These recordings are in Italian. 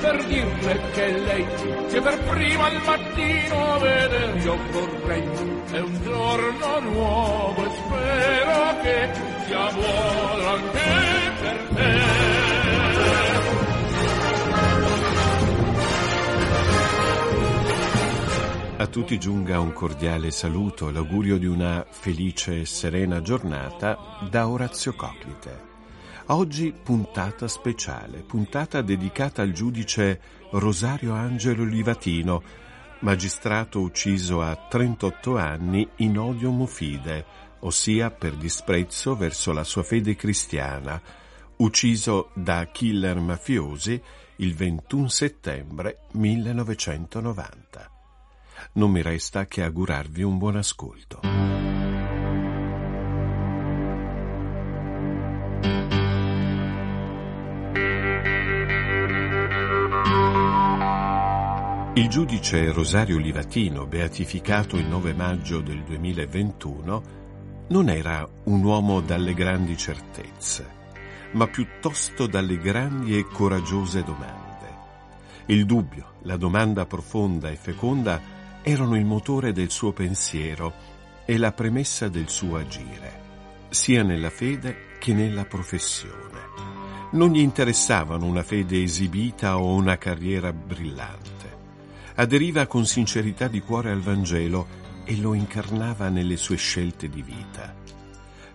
per dirle che lei che per prima al mattino vedere io vorrei. È un giorno nuovo e spero che sia buono anche per te. A tutti giunga un cordiale saluto, l'augurio di una felice e serena giornata da Orazio Coclite. Oggi puntata speciale, puntata dedicata al giudice Rosario Angelo Livatino, magistrato ucciso a 38 anni in odio mufide, ossia per disprezzo verso la sua fede cristiana, ucciso da killer mafiosi il 21 settembre 1990 non mi resta che augurarvi un buon ascolto. Il giudice Rosario Livatino, beatificato il 9 maggio del 2021, non era un uomo dalle grandi certezze, ma piuttosto dalle grandi e coraggiose domande. Il dubbio, la domanda profonda e feconda erano il motore del suo pensiero e la premessa del suo agire, sia nella fede che nella professione. Non gli interessavano una fede esibita o una carriera brillante. Aderiva con sincerità di cuore al Vangelo e lo incarnava nelle sue scelte di vita.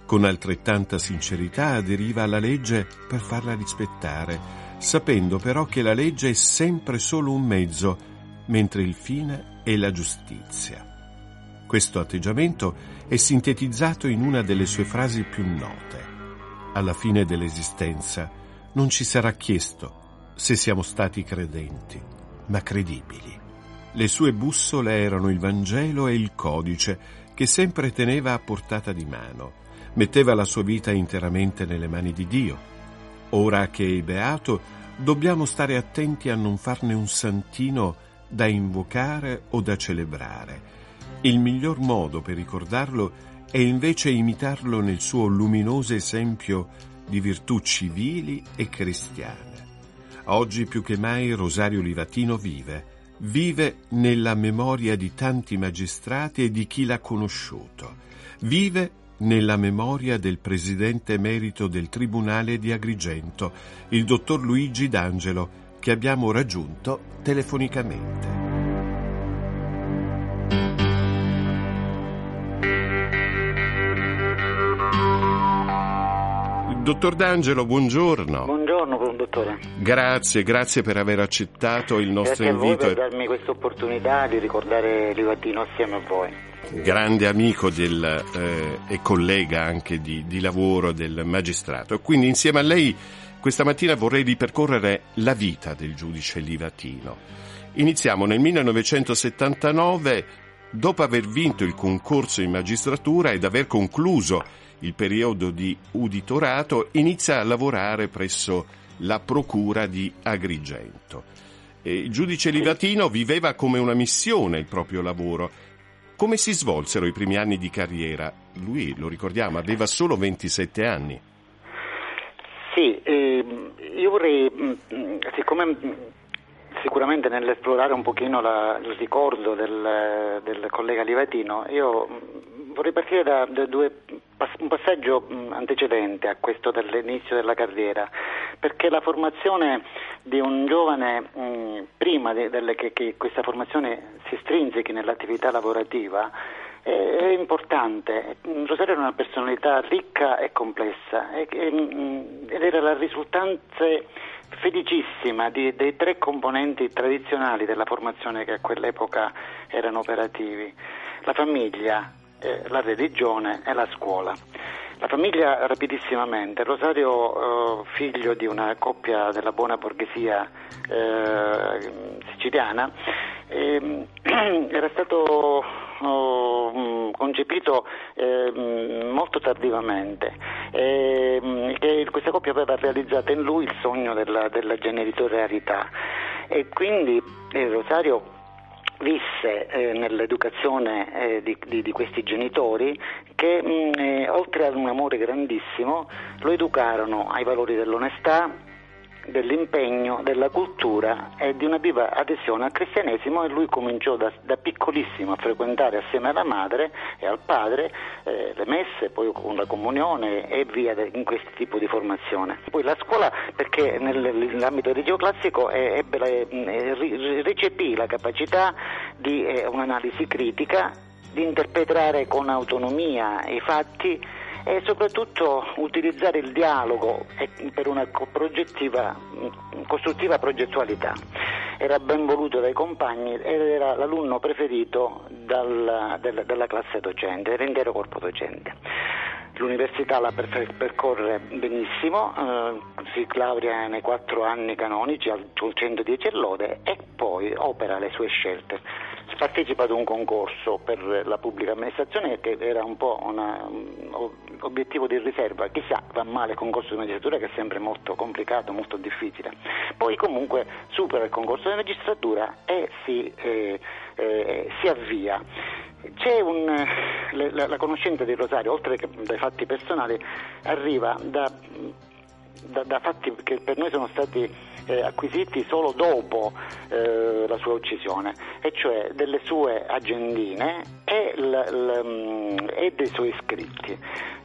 Con altrettanta sincerità aderiva alla legge per farla rispettare, sapendo però che la legge è sempre solo un mezzo mentre il fine è la giustizia. Questo atteggiamento è sintetizzato in una delle sue frasi più note. Alla fine dell'esistenza non ci sarà chiesto se siamo stati credenti, ma credibili. Le sue bussole erano il Vangelo e il codice che sempre teneva a portata di mano. Metteva la sua vita interamente nelle mani di Dio. Ora che è beato, dobbiamo stare attenti a non farne un santino da invocare o da celebrare. Il miglior modo per ricordarlo è invece imitarlo nel suo luminoso esempio di virtù civili e cristiane. Oggi più che mai Rosario Livatino vive, vive nella memoria di tanti magistrati e di chi l'ha conosciuto, vive nella memoria del presidente emerito del Tribunale di Agrigento, il dottor Luigi D'Angelo, che abbiamo raggiunto telefonicamente. Dottor D'Angelo, buongiorno. Buongiorno, dottore. Grazie, grazie per aver accettato il nostro grazie invito. Grazie per darmi questa opportunità di ricordare Livatino assieme a voi. Grande amico del, eh, e collega anche di, di lavoro del magistrato. Quindi insieme a lei questa mattina vorrei ripercorrere la vita del giudice Livatino. Iniziamo nel 1979, dopo aver vinto il concorso in magistratura ed aver concluso il periodo di uditorato, inizia a lavorare presso la procura di Agrigento. il giudice Livatino viveva come una missione il proprio lavoro. Come si svolsero i primi anni di carriera? Lui, lo ricordiamo, aveva solo 27 anni. Sì, eh, io vorrei, mm, mm, siccome mm, sicuramente nell'esplorare un pochino la, il ricordo del, del, collega Livatino, io vorrei partire da, da due, un passaggio antecedente a questo dell'inizio della carriera, perché la formazione di un giovane, mh, prima che, questa formazione si strinsechi nell'attività lavorativa, è importante. Rosario era una personalità ricca e complessa ed era la risultante felicissima di, dei tre componenti tradizionali della formazione che a quell'epoca erano operativi, la famiglia, eh, la religione e la scuola. La famiglia rapidissimamente, Rosario eh, figlio di una coppia della buona borghesia eh, siciliana, ehm, era stato concepito eh, molto tardivamente. Eh, che questa coppia aveva realizzato in lui il sogno della, della genitorialità e quindi eh, Rosario visse eh, nell'educazione eh, di, di, di, questi genitori che mh, mm, eh, oltre ad un amore grandissimo lo educarono ai valori dell'onestà, dell'impegno, della cultura e di una viva adesione al cristianesimo e lui cominciò da, da piccolissimo a frequentare assieme alla madre e al padre eh, le messe, poi con la comunione e via in questo tipo di formazione. Poi la scuola, perché nell'ambito religio classico ebbe la, eh, ricepì la capacità di eh, un'analisi critica, di interpretare con autonomia i fatti e soprattutto utilizzare il dialogo per una costruttiva progettualità. Era ben voluto dai compagni ed era l'alunno preferito dal, del, della classe docente, dell'intero corpo docente. L'università la percorre benissimo, eh, si laurea nei quattro anni canonici al 110 e lode e poi opera le sue scelte partecipa ad un concorso per la pubblica amministrazione che era un po' un obiettivo di riserva, chissà va male il concorso di magistratura che è sempre molto complicato, molto difficile. Poi comunque supera il concorso di magistratura e si, eh, eh, si avvia. Un, la, la conoscenza di Rosario, oltre che dai fatti personali, arriva da da, da, fatti che per noi sono stati eh, acquisiti solo dopo eh, la sua uccisione, e cioè delle sue agendine e, l, l, mm, e dei suoi scritti.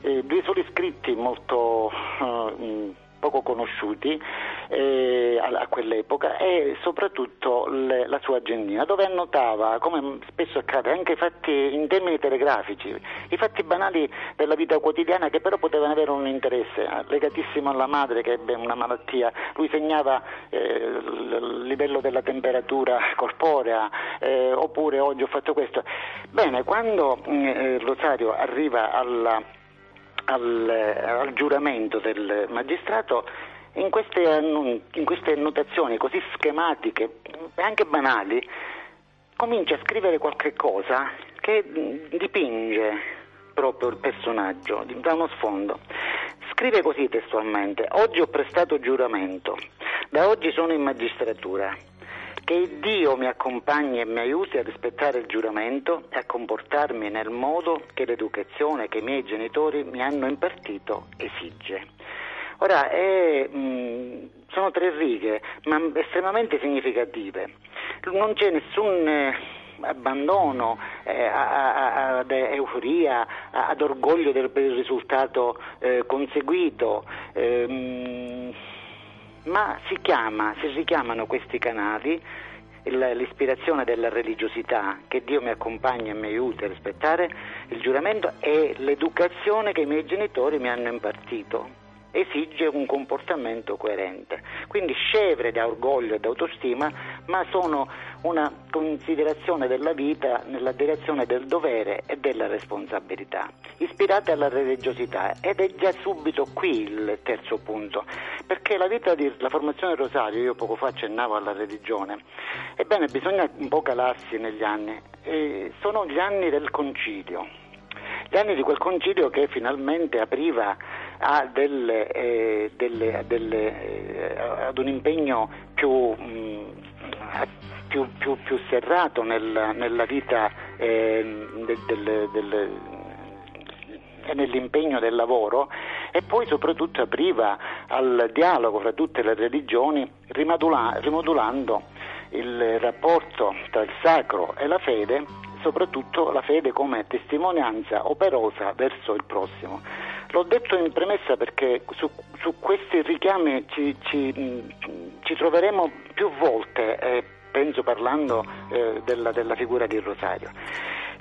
Eh, due soli scritti molto uh, poco conosciuti eh, a, quell'epoca e soprattutto le, la sua agendina dove annotava, come spesso accade, anche i fatti in termini telegrafici, i fatti banali della vita quotidiana che però potevano avere un interesse legatissimo alla madre che ebbe una malattia. Lui segnava eh, il livello della temperatura corporea eh, oppure oggi ho fatto questo. Bene, quando mm, eh, Rosario arriva alla al, al giuramento del magistrato in queste, in queste annotazioni così schematiche e anche banali comincia a scrivere qualche cosa che dipinge proprio il personaggio, da uno sfondo. Scrive così testualmente, oggi ho prestato giuramento, da oggi sono in magistratura. Che Dio mi accompagni e mi aiuti a rispettare il giuramento e a comportarmi nel modo che l'educazione che i miei genitori mi hanno impartito esige. Ora, è, mh, mm, sono tre righe, ma estremamente significative. Non c'è nessun... Eh, abbandono, eh, ad euforia, ad orgoglio del, risultato eh, conseguito. Eh, ma si chiama, si richiamano questi canali l'ispirazione della religiosità, che Dio mi accompagni e mi aiuti a rispettare il giuramento e l'educazione che i miei genitori mi hanno impartito esige un comportamento coerente. Quindi scevre da orgoglio e da autostima, ma sono una considerazione della vita nella direzione del dovere e della responsabilità, ispirate alla religiosità. Ed è già subito qui il terzo punto, perché la vita di la formazione del Rosario, io poco fa accennavo alla religione, ebbene bisogna un po' calarsi negli anni, e sono gli anni del concilio, gli anni di quel concilio che finalmente apriva delle, eh, delle, delle, eh, ad un impegno più, mh, mm, più, più, più serrato nel, nella vita eh, del, del, e nell'impegno del lavoro e poi soprattutto apriva al dialogo fra tutte le religioni rimodulando il rapporto tra il sacro e la fede, soprattutto la fede come testimonianza operosa verso il prossimo. L'ho detto in premessa perché su, su questi richiami ci, ci, ci, troveremo più volte, eh, penso parlando eh, della, della, figura di Rosario.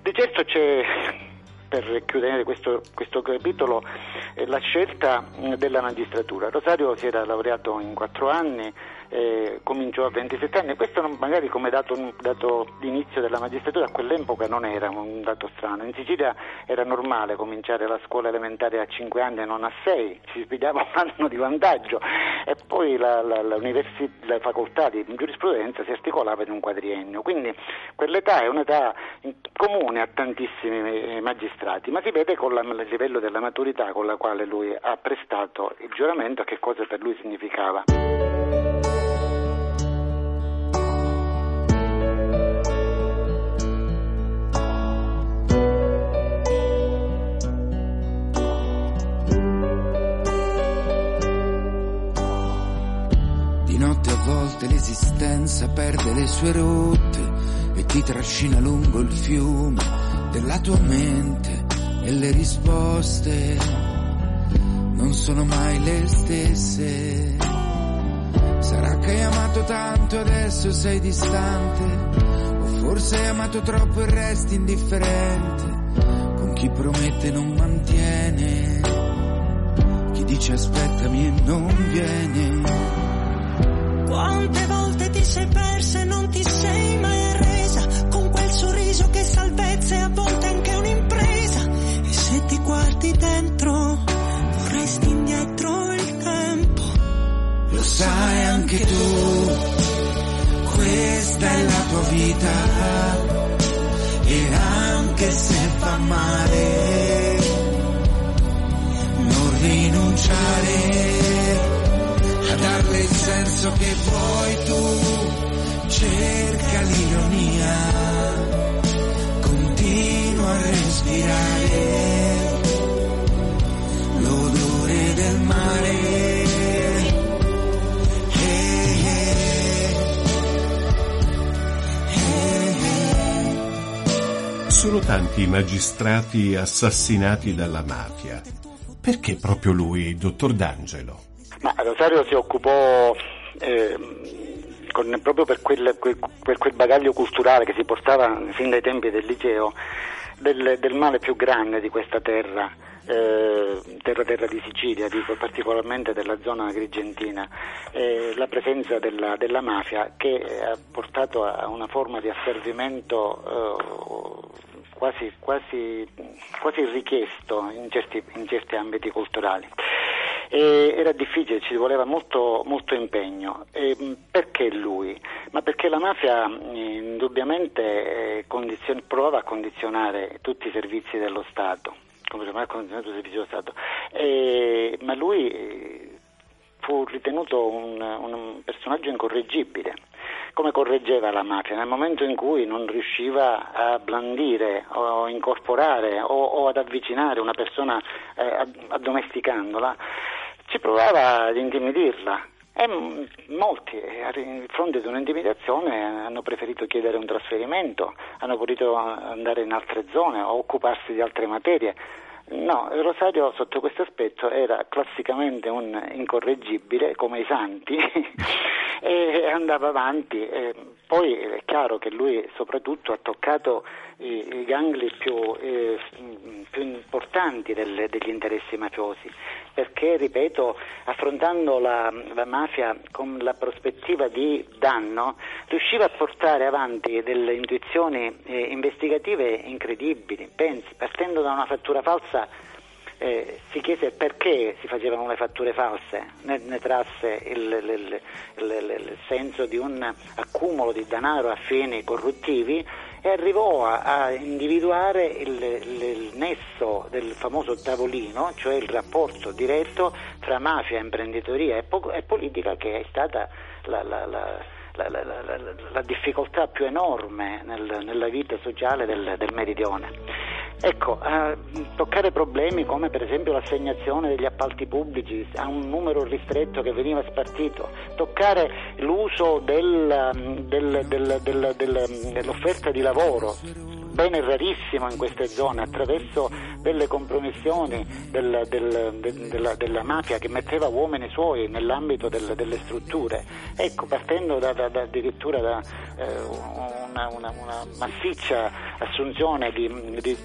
Di certo c'è, per chiudere questo, questo capitolo, eh, la scelta della magistratura. Rosario si era laureato in quattro anni, eh, cominciò a 27 anni, questo non, magari come dato, dato d'inizio della magistratura a quell'epoca non era un dato strano, in Sicilia era normale cominciare la scuola elementare a 5 anni e non a 6, si spiegava un anno di vantaggio. E poi la, la, la, la facoltà di giurisprudenza si articolava in un quadriennio, quindi quell'età è un'età comune a tantissimi eh, magistrati, ma si vede con il livello della maturità con la quale lui ha prestato il giuramento che cosa per lui significava. Volte l'esistenza perde le sue rotte e ti trascina lungo il fiume della tua mente e le risposte non sono mai le stesse. Sarà che hai amato tanto adesso sei distante, o forse hai amato troppo e resti indifferente, con chi promette non mantiene, chi dice aspettami e non viene. Quante volte ti sei persa e non ti sei mai arresa, con quel sorriso che salvezza e a volte anche un'impresa. E se ti guardi dentro, vorresti indietro il tempo. Lo sai anche tu, questa è la tua vita. E anche se fa male, non rinunciare darle il senso che vuoi tu, cerca l'ironia, continua a respirare l'odore del mare. Sono tanti i magistrati assassinati dalla mafia. Perché proprio lui, dottor D'Angelo? Ma Rosario si occupò eh, con, proprio per quel, quel, per quel, bagaglio culturale che si portava fin dai tempi del liceo del, del male più grande di questa terra. Eh, terra terra di Sicilia, dico particolarmente della zona agrigentina, eh, la presenza della, della, mafia che ha portato a una forma di asservimento eh, quasi, quasi, quasi, richiesto in certi, in certi ambiti culturali e era difficile, ci voleva molto, molto impegno. E perché lui? Ma perché la mafia indubbiamente eh, condizion- provava a condizionare tutti i servizi dello Stato, ha condizionato i servizi dello Stato, e, ma lui eh, fu ritenuto un, un personaggio incorreggibile come correggeva la mafia nel momento in cui non riusciva a blandire o incorporare o, o ad avvicinare una persona eh, addomesticandola si provava ad intimidirla e molti, a fronte di un'intimidazione, hanno preferito chiedere un trasferimento, hanno voluto andare in altre zone o occuparsi di altre materie. No, Rosario sotto questo aspetto era classicamente un incorreggibile come i santi e andava avanti. Poi è chiaro che lui soprattutto ha toccato i, i gangli più, eh, più importanti delle, degli interessi mafiosi, perché, ripeto, affrontando la, la, mafia con la prospettiva di danno, riusciva a portare avanti delle intuizioni eh, investigative incredibili. Pensi, partendo da una fattura falsa eh, si chiese perché si facevano le fatture false, ne, ne trasse il, il, il, il, senso di un accumulo di denaro a fini corruttivi e arrivò a, a individuare il, nesso del famoso tavolino, cioè il rapporto diretto tra mafia, imprenditoria e, po- e politica che è stata la, la, la la, la, la, la, difficoltà più enorme nel, nella vita sociale del, del meridione. Ecco, eh, toccare problemi come per esempio l'assegnazione degli appalti pubblici a un numero ristretto che veniva spartito, toccare l'uso del, del, del, dell'offerta di lavoro, bene rarissimo in queste zone, attraverso delle compromissioni del, del, del, della, della, mafia che metteva uomini suoi nell'ambito delle strutture. Ecco, partendo da, da, da addirittura da eh, una, una, una, massiccia assunzione di, di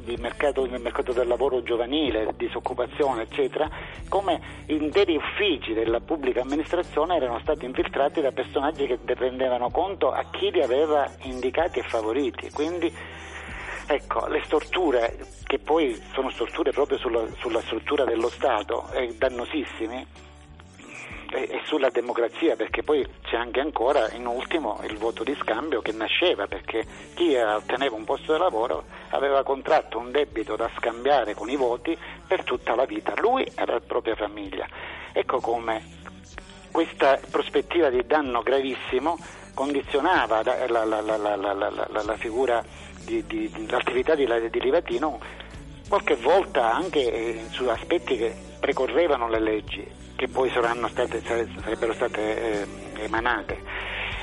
di mercato, nel mercato del lavoro giovanile, disoccupazione, eccetera, come interi uffici della pubblica amministrazione erano stati infiltrati da personaggi che rendevano conto a chi li aveva indicati e favoriti. Quindi ecco, le storture, che poi sono storture proprio sulla, sulla struttura dello Stato, eh, dannosissime, e, sulla democrazia, perché poi c'è anche ancora in ultimo il voto di scambio che nasceva perché chi otteneva un posto di lavoro aveva contratto un debito da scambiare con i voti per tutta la vita, lui e la propria famiglia. Ecco come questa prospettiva di danno gravissimo condizionava la, la, la, la figura di, di, di, l'attività di, di Livatino qualche volta anche su aspetti che precorrevano le leggi che poi state, sarebbero state eh, emanate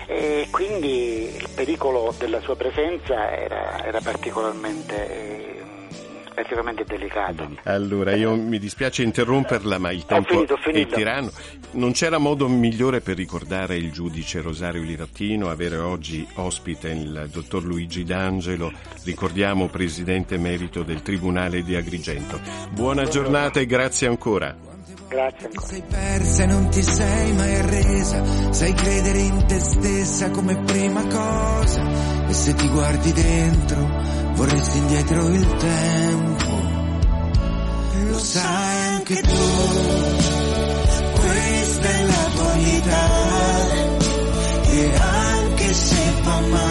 e quindi il pericolo della sua presenza era, era particolarmente eh, effettivamente delicato. Allora, io mi dispiace interromperla, ma il tempo finito, finito. è tiranno. Non c'era modo migliore per ricordare il giudice Rosario Lirattino, avere oggi ospite il dottor Luigi D'Angelo, ricordiamo presidente emerito del Tribunale di Agrigento. Buona giornata e grazie ancora. Grazie ancora. Sei persa e non ti sei mai arresa, sai credere in te stessa come prima cosa e se ti guardi dentro vorresti indietro il tempo. Lo sai anche tu, questa è la tua vita e anche se fa male,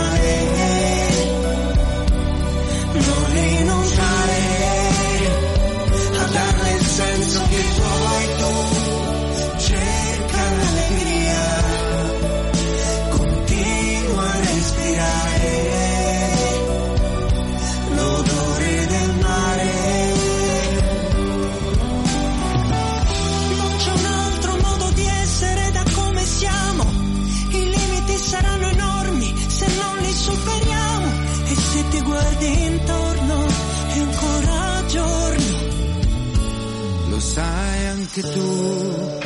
anche tu,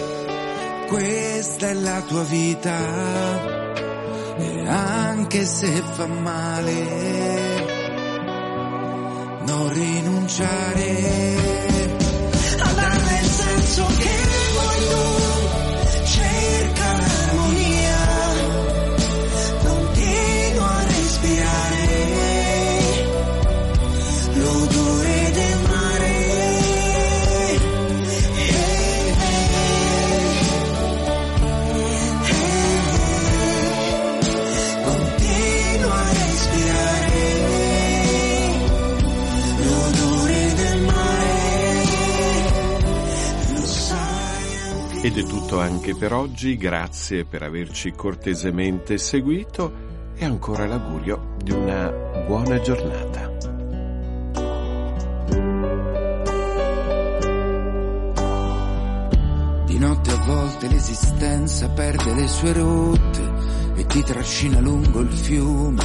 questa è la tua vita e anche se fa male, non rinunciare. A darle il senso che vuoi anche per oggi, grazie per averci cortesemente seguito e ancora l'augurio di una buona giornata. Di notte a volte l'esistenza perde le sue rotte e ti trascina lungo il fiume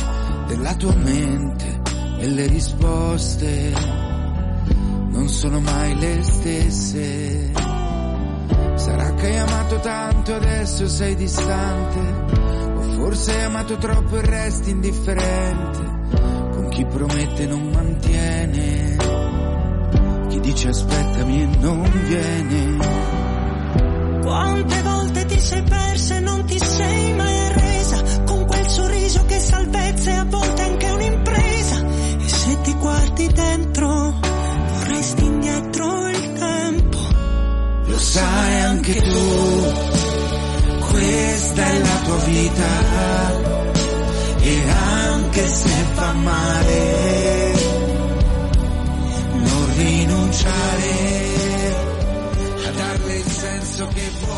della tua mente e le risposte non sono mai le stesse. Che hai amato tanto adesso sei distante, o forse hai amato troppo e resti indifferente. Con chi promette non mantiene, chi dice aspettami e non viene. Quante volte vita e anche se fa male, non rinunciare a darle il senso che vuoi.